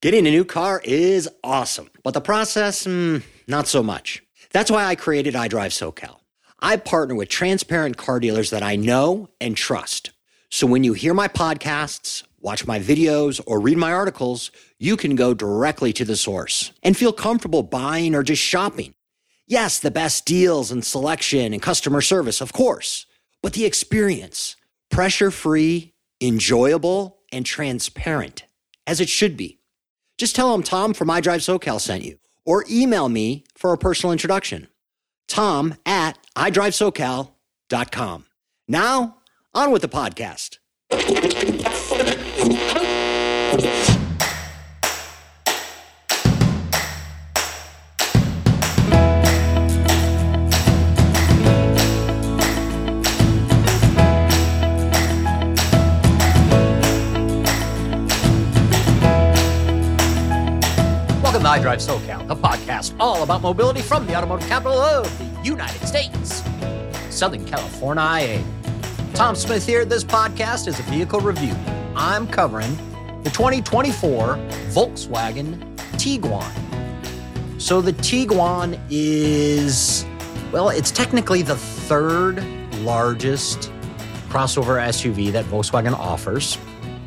Getting a new car is awesome, but the process, mm, not so much. That's why I created iDrive SoCal. I partner with transparent car dealers that I know and trust. So when you hear my podcasts, watch my videos, or read my articles, you can go directly to the source and feel comfortable buying or just shopping. Yes, the best deals and selection and customer service, of course, but the experience, pressure free, enjoyable, and transparent, as it should be. Just tell them Tom from iDrive SoCal sent you, or email me for a personal introduction. Tom at iDriveSoCal.com. Now, on with the podcast. Welcome to iDrive SoCal, the podcast all about mobility from the automotive capital of the United States, Southern California. Tom Smith here. This podcast is a vehicle review. I'm covering the 2024 Volkswagen Tiguan. So the Tiguan is, well, it's technically the third largest crossover SUV that Volkswagen offers.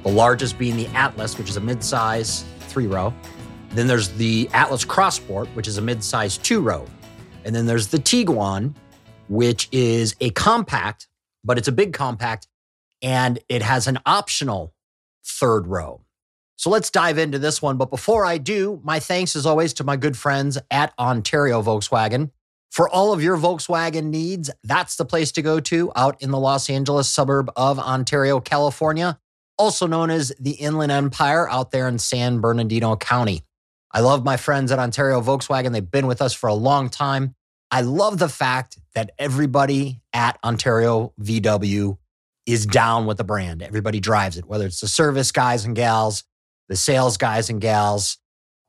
The largest being the Atlas, which is a midsize three row. Then there's the Atlas Crossport, which is a midsize two row. And then there's the Tiguan, which is a compact, but it's a big compact and it has an optional third row. So let's dive into this one. But before I do, my thanks as always to my good friends at Ontario Volkswagen. For all of your Volkswagen needs, that's the place to go to out in the Los Angeles suburb of Ontario, California, also known as the Inland Empire out there in San Bernardino County. I love my friends at Ontario Volkswagen. They've been with us for a long time. I love the fact that everybody at Ontario VW is down with the brand. Everybody drives it, whether it's the service guys and gals, the sales guys and gals,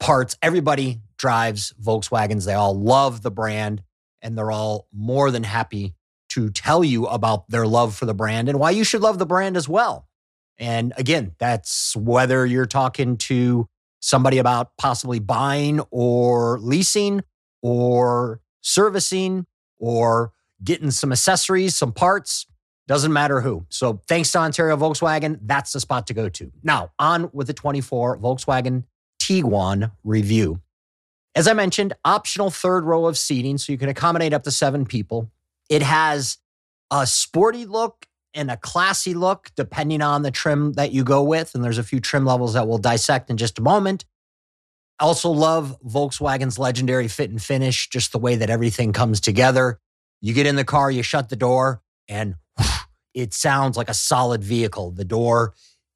parts, everybody drives Volkswagens. They all love the brand and they're all more than happy to tell you about their love for the brand and why you should love the brand as well. And again, that's whether you're talking to somebody about possibly buying or leasing or servicing or getting some accessories, some parts, doesn't matter who. So thanks to Ontario Volkswagen, that's the spot to go to. Now, on with the 24 Volkswagen Tiguan review. As I mentioned, optional third row of seating so you can accommodate up to seven people. It has a sporty look and a classy look, depending on the trim that you go with. And there's a few trim levels that we'll dissect in just a moment. I also love Volkswagen's legendary fit and finish, just the way that everything comes together. You get in the car, you shut the door, and it sounds like a solid vehicle. The door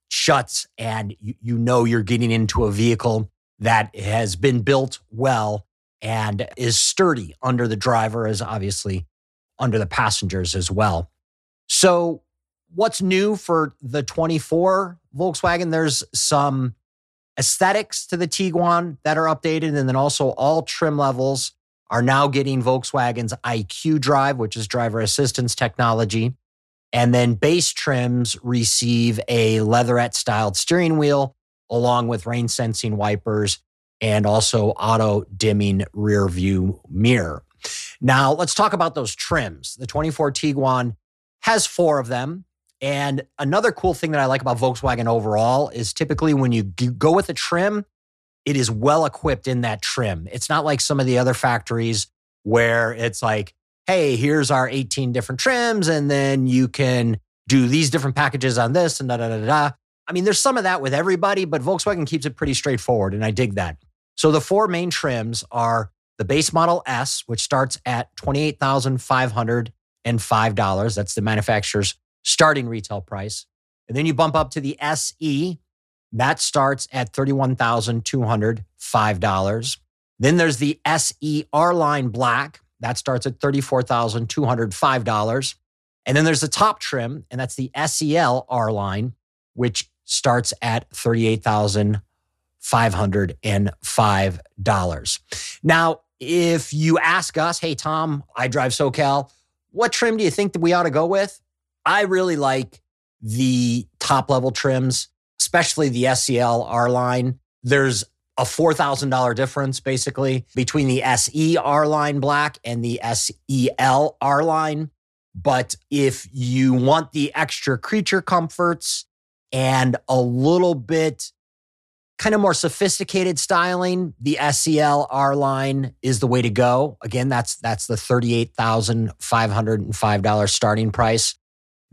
shuts, and you, you know you're getting into a vehicle that has been built well and is sturdy under the driver, as obviously under the passengers as well. So, what's new for the 24 Volkswagen? There's some aesthetics to the Tiguan that are updated, and then also all trim levels are now getting Volkswagen's IQ Drive, which is driver assistance technology. And then base trims receive a leatherette styled steering wheel along with rain sensing wipers and also auto dimming rear view mirror. Now, let's talk about those trims. The 24 Tiguan has four of them. And another cool thing that I like about Volkswagen overall is typically when you go with a trim, it is well equipped in that trim. It's not like some of the other factories where it's like, hey, here's our 18 different trims, and then you can do these different packages on this and da da da da. I mean, there's some of that with everybody, but Volkswagen keeps it pretty straightforward, and I dig that. So the four main trims are the base model S, which starts at $28,505. That's the manufacturer's starting retail price. And then you bump up to the SE. That starts at $31,205. Then there's the SE R Line Black. That starts at $34,205. And then there's the top trim, and that's the SEL R Line, which starts at $38,505. Now, if you ask us, hey, Tom, iDrive SoCal, what trim do you think that we ought to go with? I really like the top level trims, especially the SEL R line. There's a $4,000 difference basically between the SE R line black and the SEL R line. But if you want the extra creature comforts and a little bit kind of more sophisticated styling, the SEL R line is the way to go. Again, that's that's the $38,505 starting price.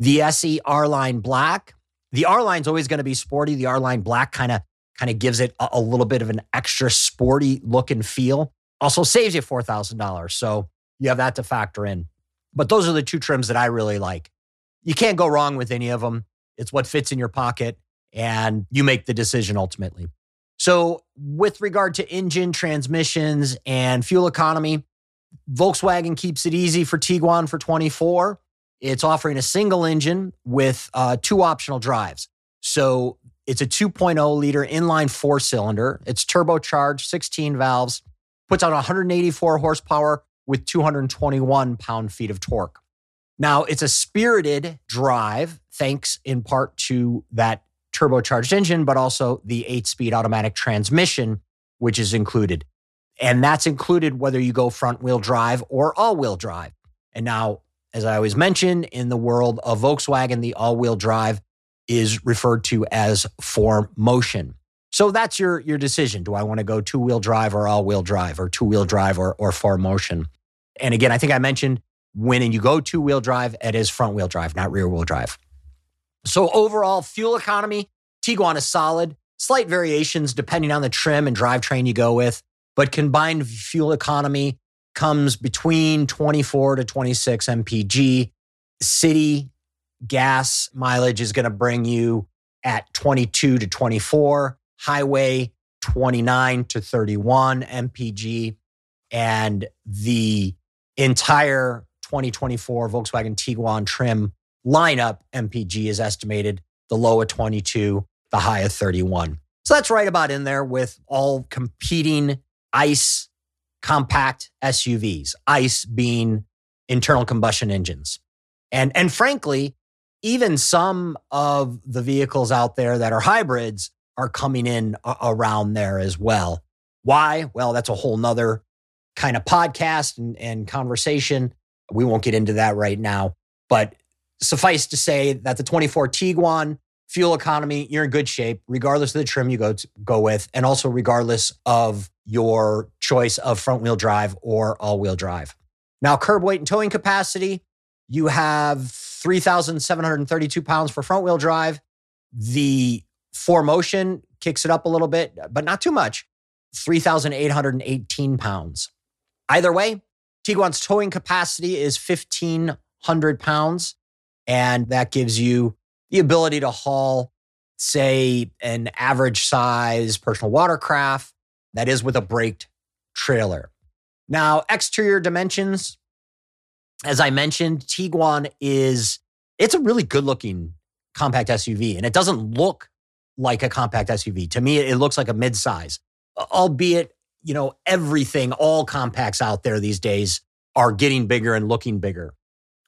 The SE R line black, the R line's always going to be sporty. The R line black kind of kind of gives it a, a, little bit of an extra sporty look and feel. Also saves you $4,000. So you have that to factor in. But those are the two trims that I really like. You can't go wrong with any of them. It's what fits in your pocket and you make the decision ultimately. So, with regard to engine, transmissions, and fuel economy, Volkswagen keeps it easy for Tiguan for 24. It's offering a single engine with uh, two optional drives. So, it's a 2.0 liter inline four cylinder. It's turbocharged, 16 valves, puts out 184 horsepower with 221 pound feet of torque. Now, it's a spirited drive, thanks in part to that turbocharged engine, but also the eight speed automatic transmission, which is included. And that's included whether you go front wheel drive or all wheel drive. And now, as I always mention, in the world of Volkswagen, the all wheel drive is referred to as 4Motion. So that's your, your decision. Do I want to go two wheel drive or all wheel drive or two wheel drive or, or 4Motion? And again, I think I mentioned when you go two wheel drive, it is front wheel drive, not rear wheel drive. So overall, fuel economy, Tiguan is solid. Slight variations depending on the trim and drivetrain you go with, but combined fuel economy comes between 24 to 26 mpg. City gas mileage is going to bring you at 22 to 24, highway 29 to 31 mpg, and the entire 2024 Volkswagen Tiguan trim lineup MPG is estimated the low of 22, the high of 31. So that's right about in there with all competing ICE compact SUVs, ICE being internal combustion engines. And, and frankly, even some of the vehicles out there that are hybrids are coming in a- around there as well. Why? Well, that's a whole nother kind of podcast and, and conversation. We won't get into that right now. But suffice to say that the 24 Tiguan fuel economy, you're in good shape, regardless of the trim you go to, go with, and also regardless of your choice of front wheel drive or all wheel drive. Now, curb weight and towing capacity, you have 3,732 pounds for front wheel drive. The 4Motion kicks it up a little bit, but not too much. 3,818 pounds. Either way, Tiguan's towing capacity is 1,500 pounds, and that gives you the ability to haul, say, an average size personal watercraft that is with a braked trailer. Now, exterior dimensions, as I mentioned, Tiguan is it's a really good looking compact SUV and it doesn't look like a compact SUV. To me, it looks like a midsize, albeit, you know, everything, all compacts out there these days are getting bigger and looking bigger.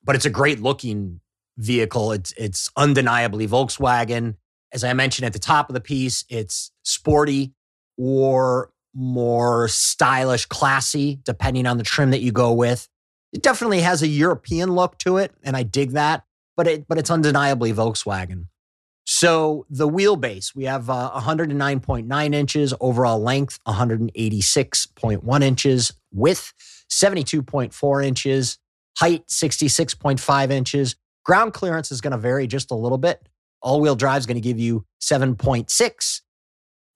But it's a great looking vehicle. It's it's undeniably Volkswagen. As I mentioned at the top of the piece, it's sporty or more stylish, classy, depending on the trim that you go with. It definitely has a European look to it, and I dig that. But it but it's undeniably Volkswagen. So the wheelbase, we have uh, 109.9 inches overall length, 186.1 inches width, 72.4 inches height, 66.5 inches. Ground clearance is going to vary just a little bit. All wheel drive is going to give you 7.6.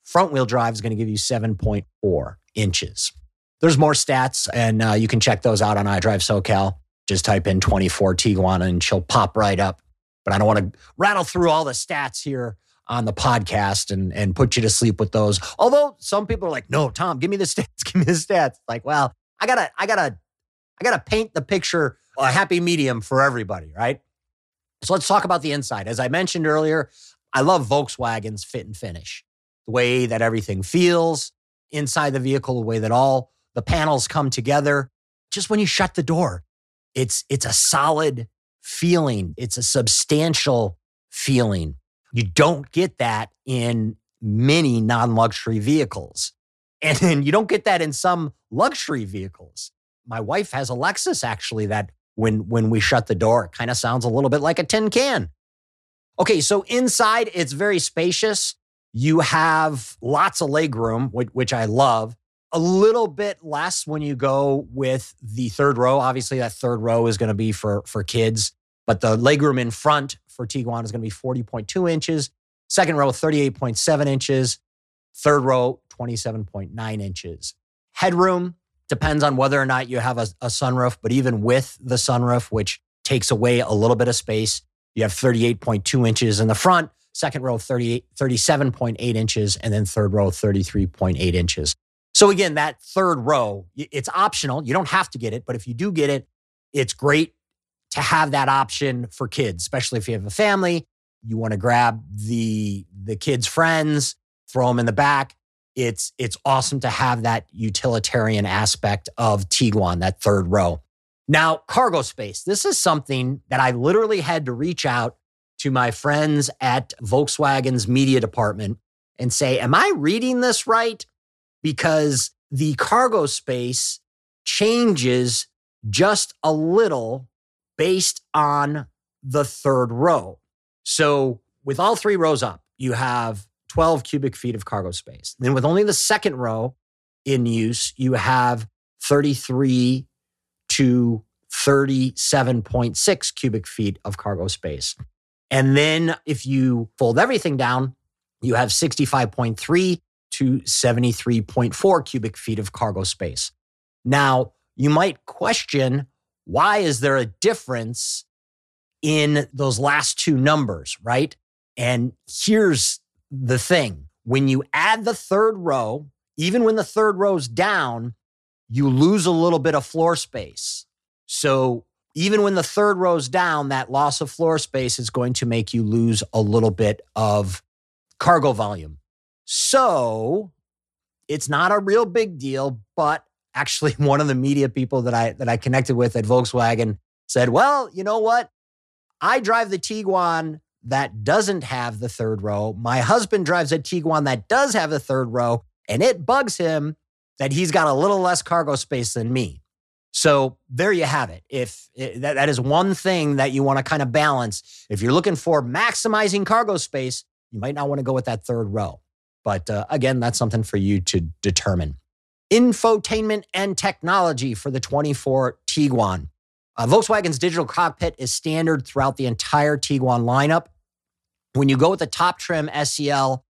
Front wheel drive is going to give you 7.4 inches. There's more stats, and uh, you can check those out on iDrive SoCal. Just type in 24 Tiguan and she'll pop right up. But I don't want to rattle through all the stats here on the podcast and, and put you to sleep with those. Although some people are like, no, Tom, give me the stats, give me the stats. Like, well, I gotta, I gotta, I gotta paint the picture a happy medium for everybody, right? So let's talk about the inside. As I mentioned earlier, I love Volkswagen's fit and finish. The way that everything feels inside the vehicle, the way that all the panels come together. Just when you shut the door, it's it's a solid feeling. It's a substantial feeling. You don't get that in many non-luxury vehicles. And then you don't get that in some luxury vehicles. My wife has a Lexus actually that when when we shut the door, it kind of sounds a little bit like a tin can. Okay, so inside it's very spacious. You have lots of legroom, which, I love. A little bit less when you go with the third row. Obviously, that third row is going to be for for kids, but the legroom in front for Tiguan is going to be 40.2 inches. Second row, 38.7 inches. Third row, 27.9 inches. Headroom depends on whether or not you have a, a, sunroof, but even with the sunroof, which takes away a little bit of space, you have 38.2 inches in the front, second row 38, 37.8 inches, and then third row 33.8 inches. So again, that third row, it's optional. You don't have to get it, but if you do get it, it's great to have that option for kids, especially if you have a family. You want to grab the the kids' friends, throw them in the back. It's it's awesome to have that utilitarian aspect of Tiguan, that third row. Now, cargo space. This is something that I literally had to reach out to my friends at Volkswagen's media department and say, Am I reading this right? Because the cargo space changes just a little based on the third row. So, with all three rows up, you have 12 cubic feet of cargo space. Then, with only the second row in use, you have 33 to 37.6 cubic feet of cargo space. And then if you fold everything down, you have 65.3 to 73.4 cubic feet of cargo space. Now, you might question why is there a difference in those last two numbers, right? And here's the thing when you add the third row, even when the third row's down, you lose a little bit of floor space. So even when the third row's down, that loss of floor space is going to make you lose a little bit of cargo volume. So it's not a real big deal, but actually one of the media people that I that I connected with at Volkswagen said, "Well, you know what? I drive the Tiguan that doesn't have the third row. My husband drives a Tiguan that does have the third row, and it bugs him that he's got a little less cargo space than me." So there you have it. If it, that, that is one thing that you want to kind of balance, if you're looking for maximizing cargo space, you might not want to go with that third row. But uh, again, that's something for you to determine. Infotainment and technology for the 24 Tiguan. Uh, Volkswagen's digital cockpit is standard throughout the entire Tiguan lineup. When you go with the top trim SEL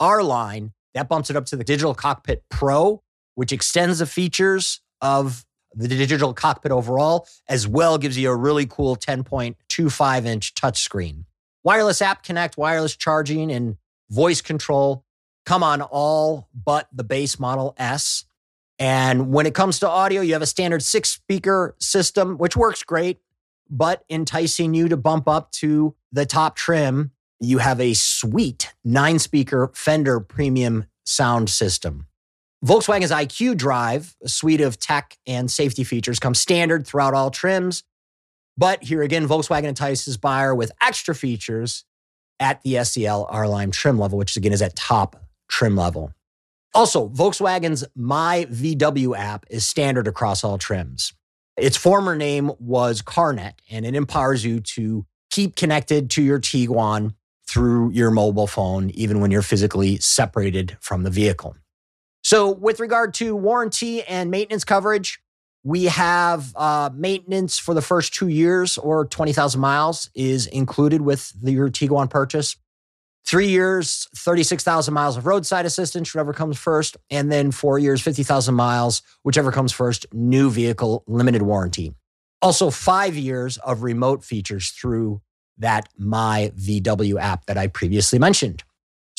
R line, that bumps it up to the digital cockpit Pro, which extends the features of the digital cockpit overall, as well gives you a really cool 10.25 inch touchscreen. Wireless app connect, wireless charging, and voice control come on all but the base model S. And when it comes to audio, you have a standard six speaker system, which works great, but enticing you to bump up to the top trim, you have a sweet nine speaker Fender premium sound system. Volkswagen's IQ Drive, a suite of tech and safety features, comes standard throughout all trims. But here again, Volkswagen entices buyer with extra features at the SEL R line trim level, which again is at top trim level. Also, Volkswagen's My VW app is standard across all trims. Its former name was CarNet, and it empowers you to keep connected to your Tiguan through your mobile phone, even when you're physically separated from the vehicle. So, with regard to warranty and maintenance coverage, we have uh, maintenance for the first two years or 20,000 miles is included with the, your Tiguan purchase. Three years, 36,000 miles of roadside assistance, whatever comes first. And then four years, 50,000 miles, whichever comes first, new vehicle limited warranty. Also, five years of remote features through that My VW app that I previously mentioned.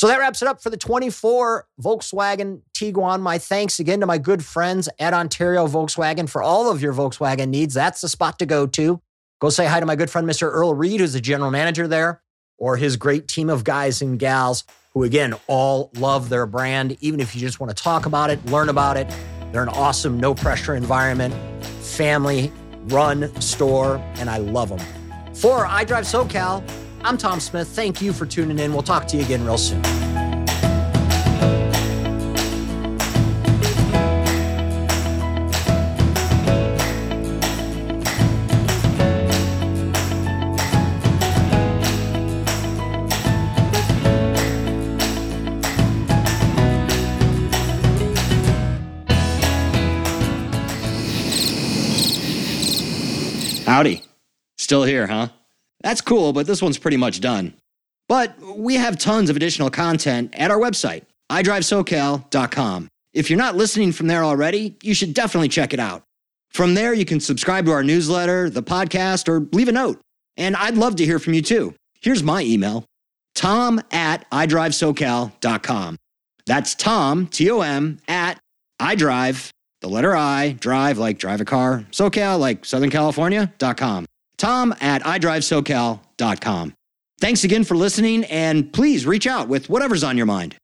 So that wraps it up for the 24 Volkswagen Tiguan. My thanks again to my good friends at Ontario Volkswagen for all of your Volkswagen needs. That's the spot to go to. Go say hi to my good friend, Mr. Earl Reed, who's the general manager there, or his great team of guys and gals who, again, all love their brand. Even if you just want to talk about it, learn about it, they're an awesome, no pressure environment, family run store, and I love them. For I iDrive SoCal, I'm Tom Smith. Thank you for tuning in. We'll talk to you again real soon. Howdy. Still here, huh? That's cool, but this one's pretty much done. But we have tons of additional content at our website, iDriveSoCal.com. If you're not listening from there already, you should definitely check it out. From there, you can subscribe to our newsletter, the podcast, or leave a note. And I'd love to hear from you too. Here's my email tom at iDriveSoCal.com. That's Tom, T O M, at iDrive, the letter I, drive like drive a car, SoCal like Southern California.com. Tom at iDriveSoCal.com. Thanks again for listening, and please reach out with whatever's on your mind.